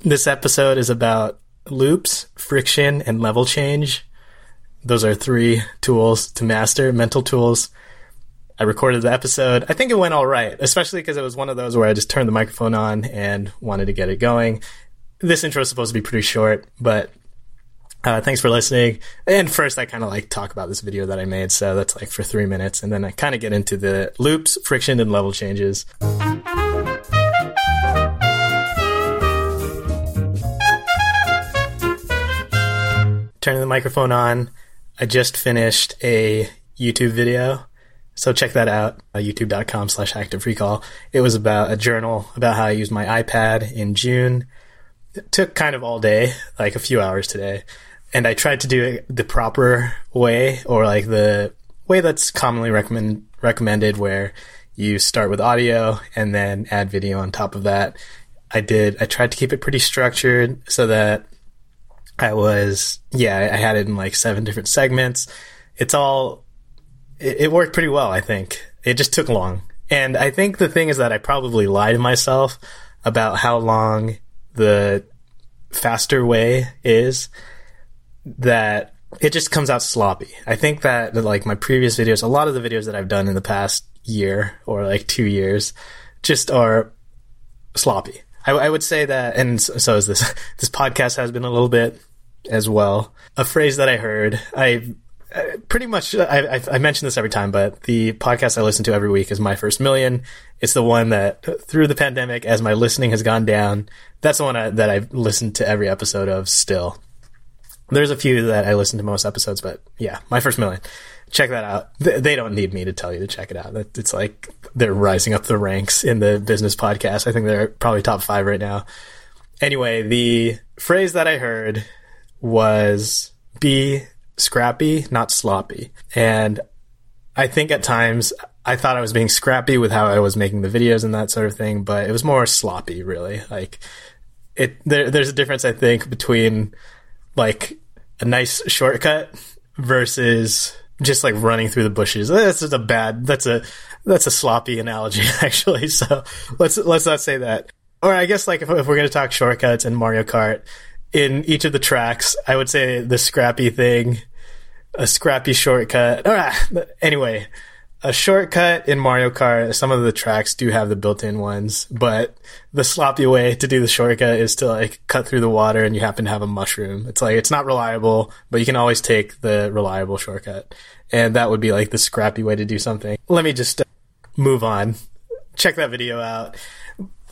This episode is about loops, friction, and level change. Those are three tools to master, mental tools. I recorded the episode. I think it went all right, especially because it was one of those where I just turned the microphone on and wanted to get it going. This intro is supposed to be pretty short, but uh, thanks for listening. And first, I kind of like talk about this video that I made, so that's like for three minutes, and then I kind of get into the loops, friction, and level changes. Turning the microphone on. I just finished a YouTube video. So check that out, uh, youtube.com slash active recall. It was about a journal about how I used my iPad in June. It took kind of all day, like a few hours today. And I tried to do it the proper way or like the way that's commonly recommend, recommended where you start with audio and then add video on top of that. I did, I tried to keep it pretty structured so that I was, yeah, I had it in like seven different segments. It's all, it, it, worked pretty well, I think. It just took long. And I think the thing is that I probably lied to myself about how long the faster way is that it just comes out sloppy. I think that like my previous videos, a lot of the videos that I've done in the past year or like two years just are sloppy. I, I would say that, and so is this. This podcast has been a little bit as well. A phrase that I heard, I uh, pretty much uh, I, I, mention this every time, but the podcast I listen to every week is my first million. It's the one that through the pandemic, as my listening has gone down, that's the one I, that I've listened to every episode of still. There's a few that I listen to most episodes, but yeah, my first million. Check that out. They don't need me to tell you to check it out. It's like they're rising up the ranks in the business podcast. I think they're probably top five right now. Anyway, the phrase that I heard was be scrappy, not sloppy. And I think at times I thought I was being scrappy with how I was making the videos and that sort of thing, but it was more sloppy, really. Like it, there, there's a difference, I think, between like a nice shortcut versus just like running through the bushes. That's a bad. That's a that's a sloppy analogy, actually. So let's let's not say that. Or I guess like if, if we're to talk shortcuts in Mario Kart, in each of the tracks, I would say the scrappy thing, a scrappy shortcut. Ah, anyway, a shortcut in Mario Kart, some of the tracks do have the built-in ones, but the sloppy way to do the shortcut is to like cut through the water and you happen to have a mushroom. It's like, it's not reliable, but you can always take the reliable shortcut. And that would be like the scrappy way to do something. Let me just uh, move on. Check that video out.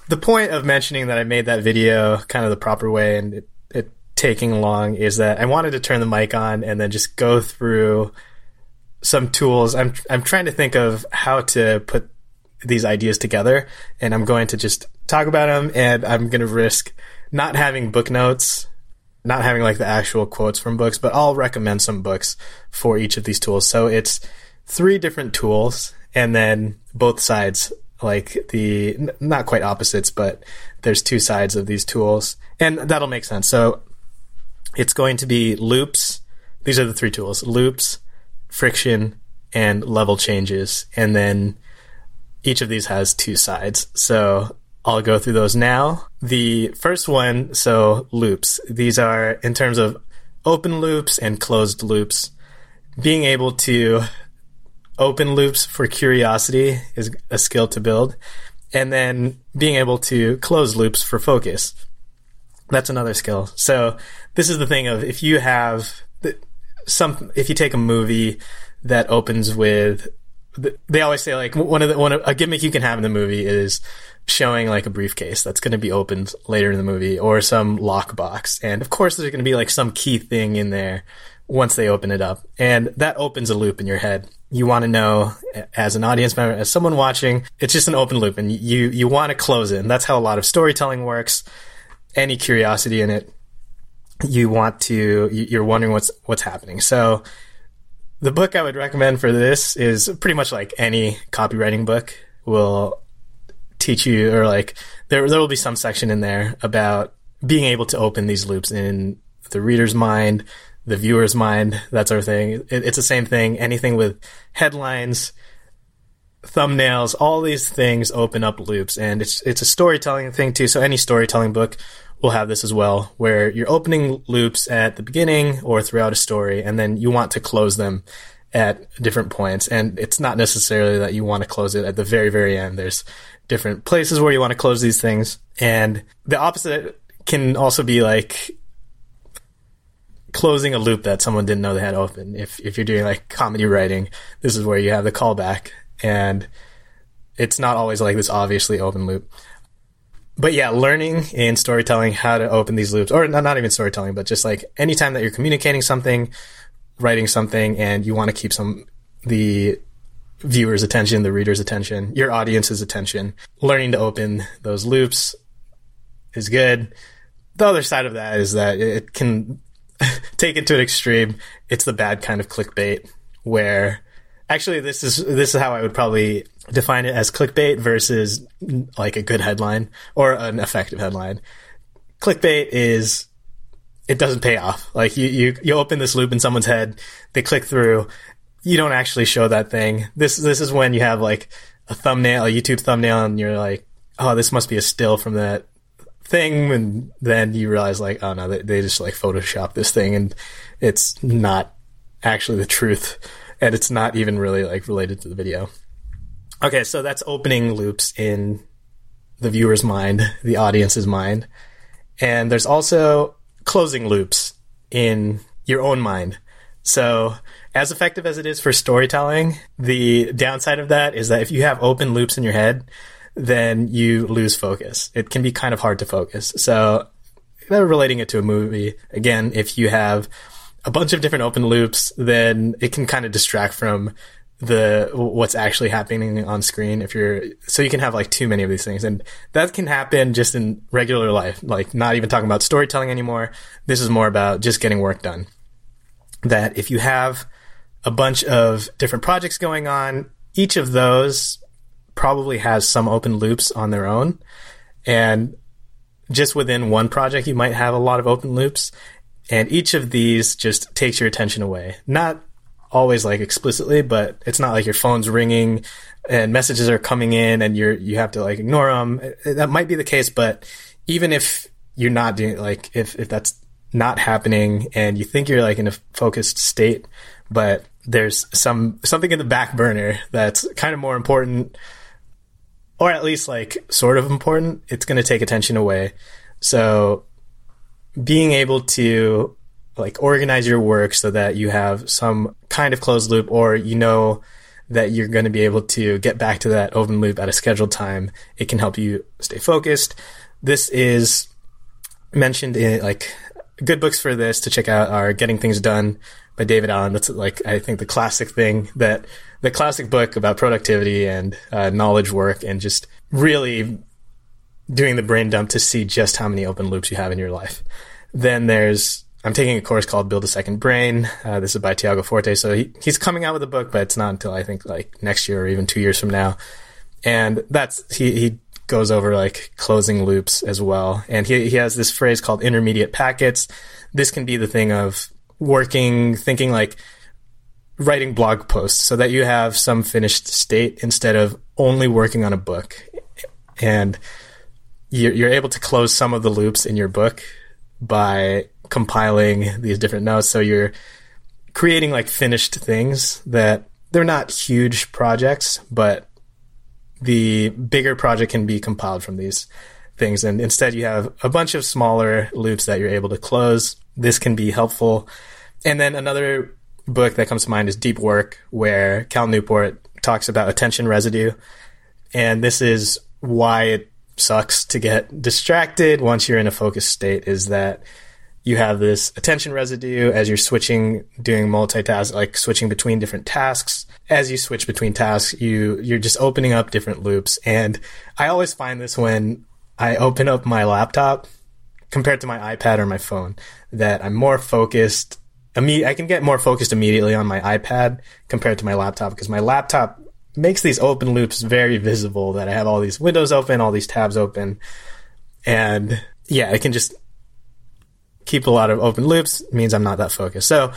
The point of mentioning that I made that video kind of the proper way and it, taking long is that I wanted to turn the mic on and then just go through some tools. I'm I'm trying to think of how to put these ideas together, and I'm going to just talk about them. And I'm going to risk not having book notes, not having like the actual quotes from books, but I'll recommend some books for each of these tools. So it's three different tools, and then both sides, like the not quite opposites, but there's two sides of these tools, and that'll make sense. So it's going to be loops. These are the three tools: loops, friction, and level changes. And then each of these has two sides. So I'll go through those now. The first one, so loops. These are in terms of open loops and closed loops. Being able to open loops for curiosity is a skill to build. And then being able to close loops for focus. That's another skill. So this is the thing of if you have some if you take a movie that opens with they always say like one of the one of, a gimmick you can have in the movie is showing like a briefcase that's going to be opened later in the movie or some lockbox. And of course there's going to be like some key thing in there once they open it up. And that opens a loop in your head. You want to know as an audience member as someone watching it's just an open loop and you you want to close it. And that's how a lot of storytelling works. Any curiosity in it you want to you're wondering what's what's happening. So the book I would recommend for this is pretty much like any copywriting book will teach you or like there there will be some section in there about being able to open these loops in the reader's mind, the viewer's mind, that sort of thing. It, it's the same thing. Anything with headlines, thumbnails, all these things open up loops, and it's it's a storytelling thing too. So any storytelling book will have this as well, where you're opening loops at the beginning or throughout a story, and then you want to close them at different points. And it's not necessarily that you want to close it at the very, very end. There's different places where you want to close these things. And the opposite can also be like closing a loop that someone didn't know they had open. If, if you're doing like comedy writing, this is where you have the callback and it's not always like this obviously open loop. But yeah, learning in storytelling how to open these loops, or not, not even storytelling, but just like anytime that you're communicating something, writing something, and you want to keep some, the viewer's attention, the reader's attention, your audience's attention, learning to open those loops is good. The other side of that is that it can take it to an extreme. It's the bad kind of clickbait where actually this is this is how I would probably define it as clickbait versus like a good headline or an effective headline. Clickbait is it doesn't pay off. Like you, you, you open this loop in someone's head, they click through, you don't actually show that thing. This, this is when you have like a thumbnail, a YouTube thumbnail, and you're like, oh, this must be a still from that thing. And then you realize like, oh no, they, they just like Photoshop this thing and it's not actually the truth. And it's not even really like related to the video. Okay, so that's opening loops in the viewer's mind, the audience's mind. And there's also closing loops in your own mind. So, as effective as it is for storytelling, the downside of that is that if you have open loops in your head, then you lose focus. It can be kind of hard to focus. So, relating it to a movie, again, if you have a bunch of different open loops, then it can kind of distract from the what's actually happening on screen if you're so you can have like too many of these things. And that can happen just in regular life like not even talking about storytelling anymore. This is more about just getting work done. That if you have a bunch of different projects going on each of those probably has some open loops on their own. And just within one project you might have a lot of open loops and each of these just takes your attention away not always like explicitly, but it's not like your phone's ringing and messages are coming in and you're you have to like ignore them. That might be the case, but even if you're not doing like if if that's not happening and you think you're like in a focused state, but there's some something in the back burner that's kind of more important or at least like sort of important, it's going to take attention away. So being able to like organize your work so that you have some kind of closed loop or you know that you're going to be able to get back to that open loop at a scheduled time. It can help you stay focused. This is mentioned in like good books for this to check out are Getting Things Done by David Allen. That's like, I think the classic thing that the classic book about productivity and uh, knowledge work and just really doing the brain dump to see just how many open loops you have in your life. Then there's I'm taking a course called Build a Second Brain. Uh, this is by Tiago Forte. So he, he's coming out with a book, but it's not until I think like next year or even two years from now. And that's, he, he goes over like closing loops as well. And he, he has this phrase called intermediate packets. This can be the thing of working, thinking like writing blog posts so that you have some finished state instead of only working on a book. And you're, you're able to close some of the loops in your book by compiling these different notes. So you're creating like finished things that they're not huge projects, but the bigger project can be compiled from these things. And instead you have a bunch of smaller loops that you're able to close. This can be helpful. And then another book that comes to mind is Deep Work, where Cal Newport talks about attention residue. And this is why it sucks to get distracted once you're in a focused state is that you have this attention residue as you're switching, doing multitask, like switching between different tasks. As you switch between tasks, you, you're just opening up different loops. And I always find this when I open up my laptop compared to my iPad or my phone, that I'm more focused. I mean, I can get more focused immediately on my iPad compared to my laptop because my laptop makes these open loops very visible that I have all these windows open, all these tabs open. And yeah, I can just keep a lot of open loops means I'm not that focused. So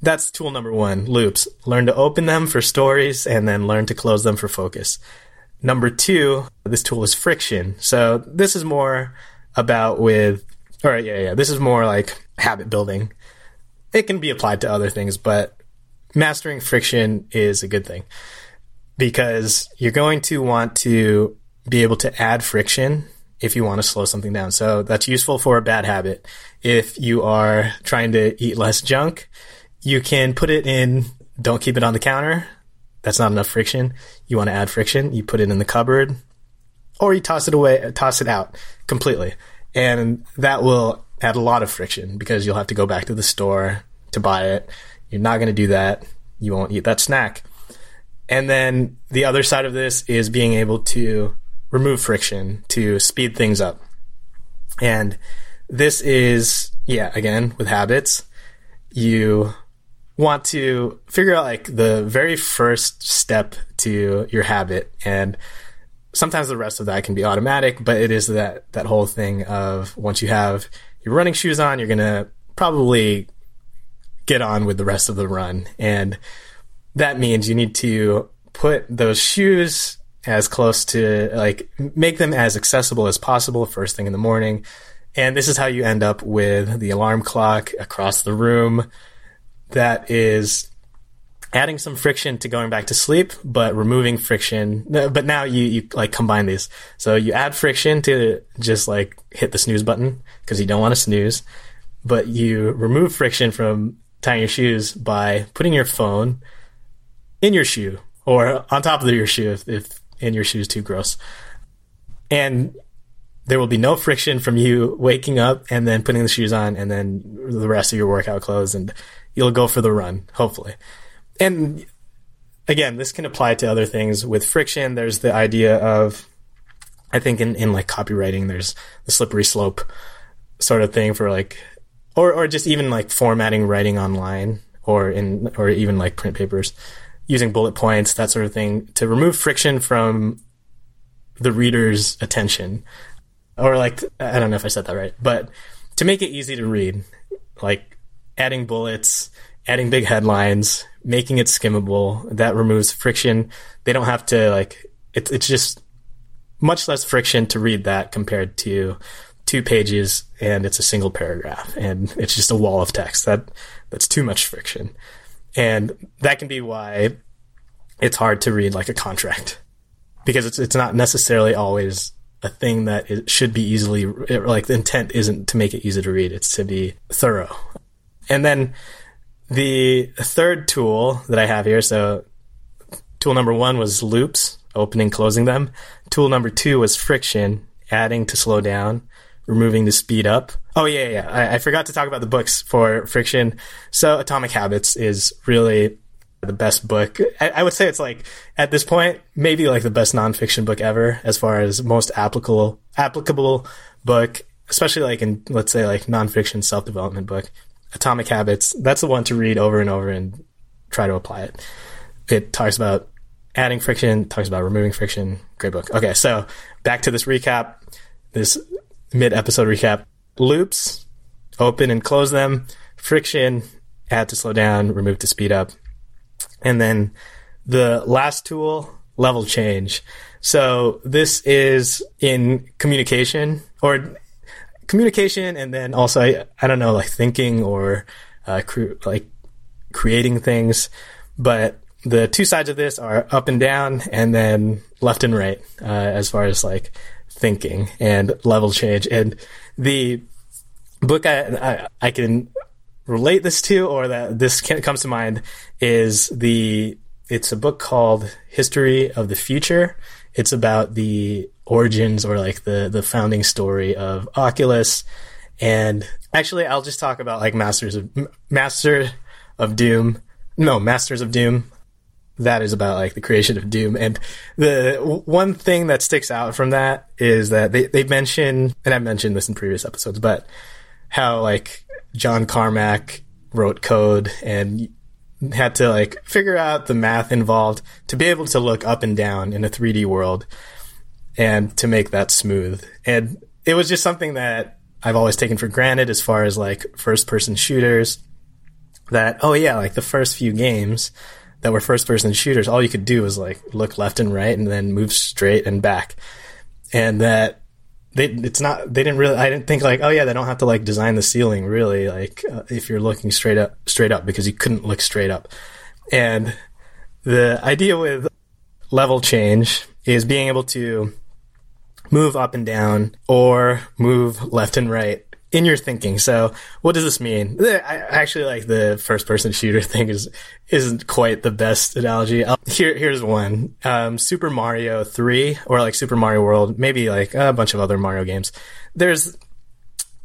that's tool number one, loops. Learn to open them for stories and then learn to close them for focus. Number two, this tool is friction. So this is more about with All right, yeah, yeah. This is more like habit building. It can be applied to other things, but mastering friction is a good thing because you're going to want to be able to add friction if you want to slow something down. So that's useful for a bad habit. If you are trying to eat less junk, you can put it in, don't keep it on the counter. That's not enough friction. You want to add friction, you put it in the cupboard or you toss it away, toss it out completely. And that will add a lot of friction because you'll have to go back to the store to buy it. You're not going to do that. You won't eat that snack. And then the other side of this is being able to remove friction to speed things up. And this is, yeah, again, with habits, you want to figure out like the very first step to your habit. And sometimes the rest of that can be automatic, but it is that, that whole thing of once you have your running shoes on, you're going to probably get on with the rest of the run. And that means you need to put those shoes as close to like make them as accessible as possible first thing in the morning. And this is how you end up with the alarm clock across the room that is adding some friction to going back to sleep, but removing friction. But now you, you like combine these. So you add friction to just like hit the snooze button because you don't want to snooze, but you remove friction from tying your shoes by putting your phone in your shoe or on top of your shoe if, if in your shoe is too gross. And there will be no friction from you waking up and then putting the shoes on and then the rest of your workout clothes and you'll go for the run, hopefully. And again, this can apply to other things with friction. There's the idea of, I think in, in like copywriting, there's the slippery slope sort of thing for like, or, or just even like formatting writing online or in, or even like print papers using bullet points, that sort of thing, to remove friction from the reader's attention. Or like, I don't know if I said that right, but to make it easy to read, like adding bullets, adding big headlines, making it skimmable, that removes friction. They don't have to like, it, it's just much less friction to read that compared to two pages and it's a single paragraph and it's just a wall of text. That, that's too much friction. And that can be why it's hard to read like a contract because it's, it's not necessarily always a thing that it should be easily, like the intent isn't to make it easy to read. It's to be thorough. And then the third tool that I have here. So tool number one was loops, opening, closing them. Tool number two was friction, adding to slow down removing the speed up. Oh yeah, yeah. I, I, forgot to talk about the books for friction. So Atomic Habits is really the best book. I, I, would say it's like at this point, maybe like the best nonfiction book ever, as far as most applicable applicable book, especially like in let's say like nonfiction self development book. Atomic Habits. That's the one to read over and over and try to apply it. It talks about adding friction, talks about removing friction. Great book. Okay, so back to this recap. This mid episode recap. Loops, open and close them. Friction, add to slow down, remove to speed up. And then the last tool, level change. So this is in communication or communication and then also, I, I don't know, like thinking or uh, cre- like creating things. But the two sides of this are up and down and then left and right uh, as far as like thinking and level change. And the book I, I, I can relate this to or that this comes to mind is the it's a book called History of the Future. It's about the origins or like the the founding story of Oculus. And actually I'll just talk about like Masters of Master of Doom. No, Masters of Doom that is about like the creation of Doom. And the one thing that sticks out from that is that they, they mention, and I mentioned this in previous episodes, but how like John Carmack wrote code and had to like figure out the math involved to be able to look up and down in a 3D world and to make that smooth. And it was just something that I've always taken for granted as far as like first person shooters that, oh yeah, like the first few games, that were first person shooters, all you could do was like look left and right and then move straight and back. And that they it's not they didn't really I didn't think like oh yeah they don't have to like design the ceiling really like uh, if you're looking straight up straight up because you couldn't look straight up and the idea with level change is being able to move up and down or move left and right in your thinking. So what does this mean? I actually like the first person shooter thing is isn't quite the best analogy. I'll, here here's one. Um, Super Mario 3 or like Super Mario World, maybe like a bunch of other Mario games. There's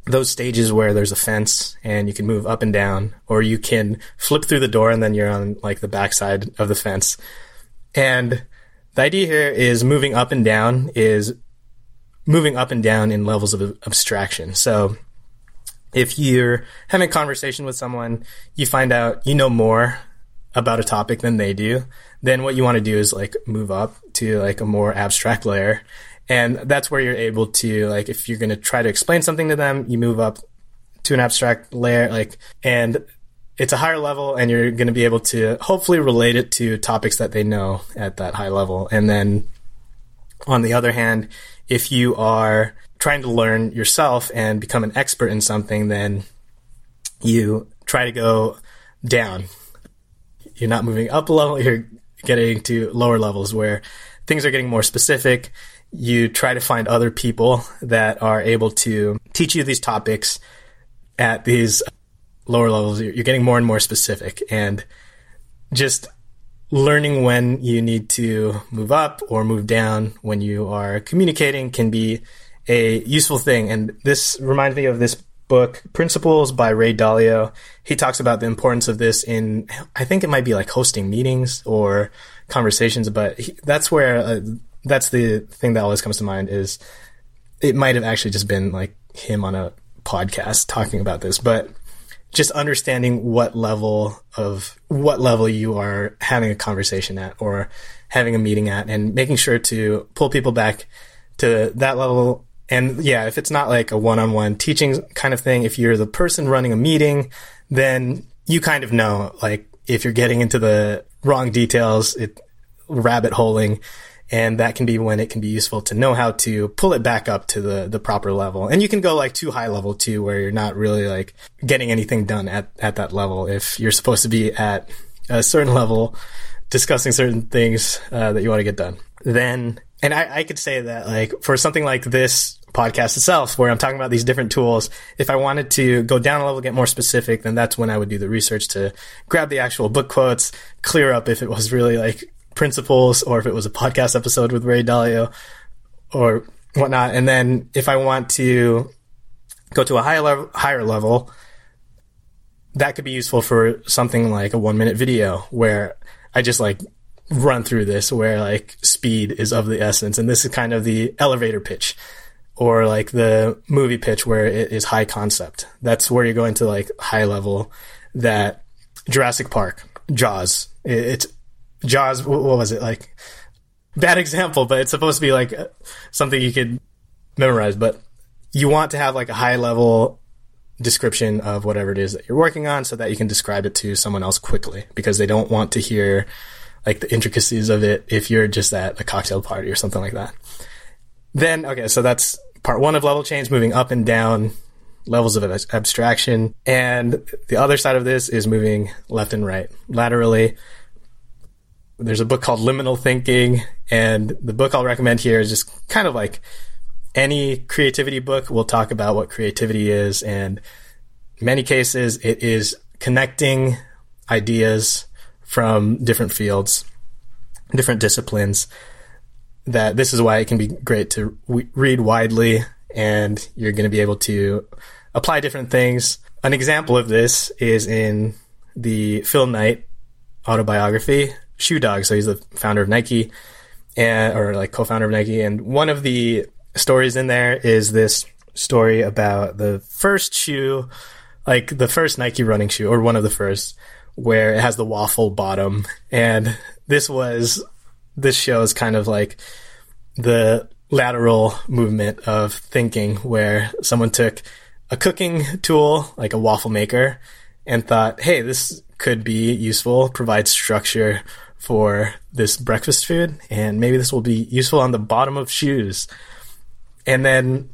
those stages where there's a fence and you can move up and down or you can flip through the door and then you're on like the backside of the fence. And the idea here is moving up and down is moving up and down in levels of abstraction. So if you're having a conversation with someone, you find out you know more about a topic than they do, then what you want to do is like move up to like a more abstract layer. And that's where you're able to like if you're going to try to explain something to them, you move up to an abstract layer like and it's a higher level and you're going to be able to hopefully relate it to topics that they know at that high level. And then on the other hand, if you are trying to learn yourself and become an expert in something, then you try to go down. You're not moving up a level, you're getting to lower levels where things are getting more specific. You try to find other people that are able to teach you these topics at these lower levels. You're getting more and more specific and just learning when you need to move up or move down when you are communicating can be a useful thing. And this reminds me of this book, Principles by Ray Dalio. He talks about the importance of this in, I think it might be like hosting meetings or conversations, but he, that's where, uh, that's the thing that always comes to mind is it might have actually just been like him on a podcast talking about this, but just understanding what level of what level you are having a conversation at or having a meeting at and making sure to pull people back to that level and yeah if it's not like a one-on-one teaching kind of thing if you're the person running a meeting then you kind of know like if you're getting into the wrong details it rabbit holing and that can be when it can be useful to know how to pull it back up to the the proper level. And you can go like too high level too, where you're not really like getting anything done at at that level. If you're supposed to be at a certain level, discussing certain things uh, that you want to get done, then and I, I could say that like for something like this podcast itself, where I'm talking about these different tools, if I wanted to go down a level, get more specific, then that's when I would do the research to grab the actual book quotes, clear up if it was really like principles or if it was a podcast episode with Ray Dalio or whatnot. And then if I want to go to a higher level, higher level, that could be useful for something like a one minute video where I just like run through this where like speed is of the essence. And this is kind of the elevator pitch or like the movie pitch where it is high concept. That's where you're going to like high level that Jurassic Park, Jaws, it's Jaws, what was it like? Bad example, but it's supposed to be like uh, something you could memorize. But you want to have like a high level description of whatever it is that you're working on so that you can describe it to someone else quickly because they don't want to hear like the intricacies of it if you're just at a cocktail party or something like that. Then, okay, so that's part one of level change, moving up and down levels of abstraction. And the other side of this is moving left and right laterally there's a book called Liminal Thinking, and the book I'll recommend here is just kind of like any creativity book will talk about what creativity is, and in many cases it is connecting ideas from different fields, different disciplines. That this is why it can be great to w- read widely, and you're going to be able to apply different things. An example of this is in the Phil Knight autobiography, Shoe Dog. So he's the founder of Nike, and or like co-founder of Nike. And one of the stories in there is this story about the first shoe, like the first Nike running shoe, or one of the first, where it has the waffle bottom. And this was this show is kind of like the lateral movement of thinking, where someone took a cooking tool, like a waffle maker, and thought, hey, this could be useful, provide structure for this breakfast food, and maybe this will be useful on the bottom of shoes. And then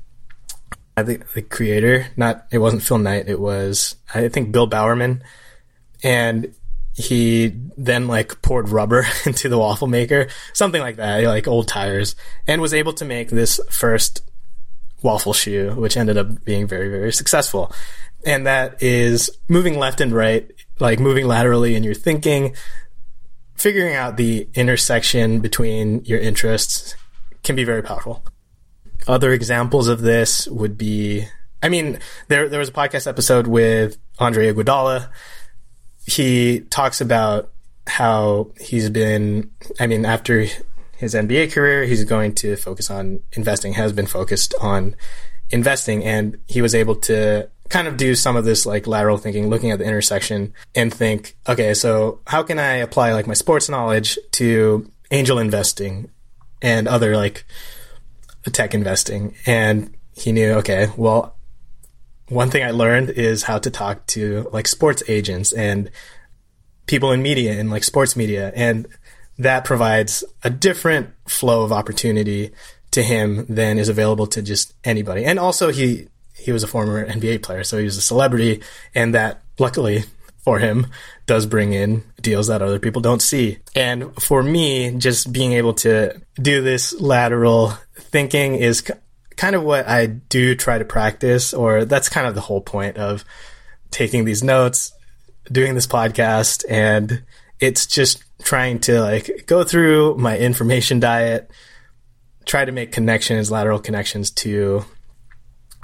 the, the creator, not, it wasn't Phil Knight, it was, I think Bill Bowerman. And he then like poured rubber into the waffle maker, something like that, like old tires, and was able to make this first waffle shoe, which ended up being very, very successful. And that is moving left and right, like moving laterally in your thinking, figuring out the intersection between your interests can be very powerful. Other examples of this would be, I mean, there, there was a podcast episode with Andre Iguodala. He talks about how he's been, I mean, after his NBA career, he's going to focus on investing, has been focused on investing, and he was able to kind of do some of this like lateral thinking, looking at the intersection and think, okay, so how can I apply like my sports knowledge to angel investing and other like tech investing? And he knew, okay, well, one thing I learned is how to talk to like sports agents and people in media and like sports media. And that provides a different flow of opportunity to him than is available to just anybody. And also he he was a former NBA player, so he was a celebrity, and that luckily for him does bring in deals that other people don't see. And for me, just being able to do this lateral thinking is kind of what I do try to practice, or that's kind of the whole point of taking these notes, doing this podcast, and it's just trying to like go through my information diet, try to make connections, lateral connections to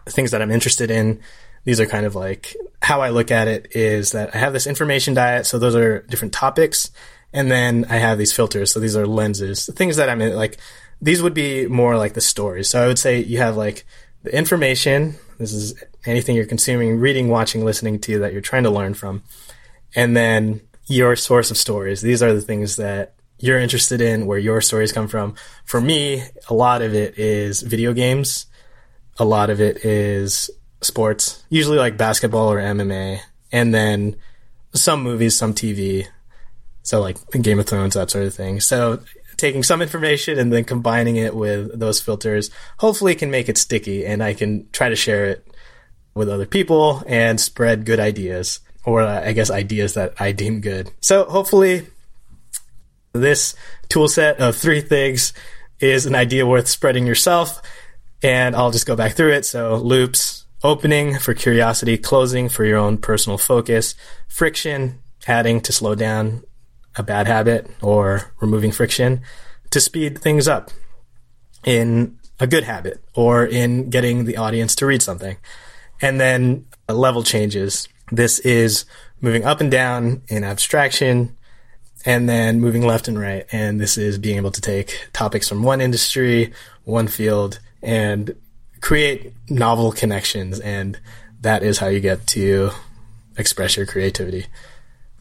things that I'm interested in. These are kind of like how I look at it is that I have this information diet. So those are different topics. And then I have these filters. So these are lenses, things that I'm like, these would be more like the stories. So I would say you have like the information. This is anything you're consuming, reading, watching, listening to that you're trying to learn from. And then your source of stories. These are the things that you're interested in, where your stories come from. For me, a lot of it is video games. A lot of it is sports, usually like basketball or MMA, and then some movies, some TV. So like Game of Thrones, that sort of thing. So taking some information and then combining it with those filters hopefully can make it sticky and I can try to share it with other people and spread good ideas or uh, I guess ideas that I deem good. So hopefully this tool set of three things is an idea worth spreading yourself. And I'll just go back through it. So loops, opening for curiosity, closing for your own personal focus, friction, adding to slow down a bad habit or removing friction to speed things up in a good habit or in getting the audience to read something. And then level changes this is moving up and down in abstraction and then moving left and right. And this is being able to take topics from one industry, one field, and create novel connections. And that is how you get to express your creativity.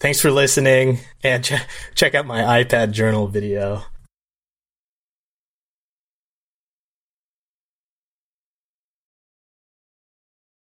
Thanks for listening and ch- check out my iPad journal video.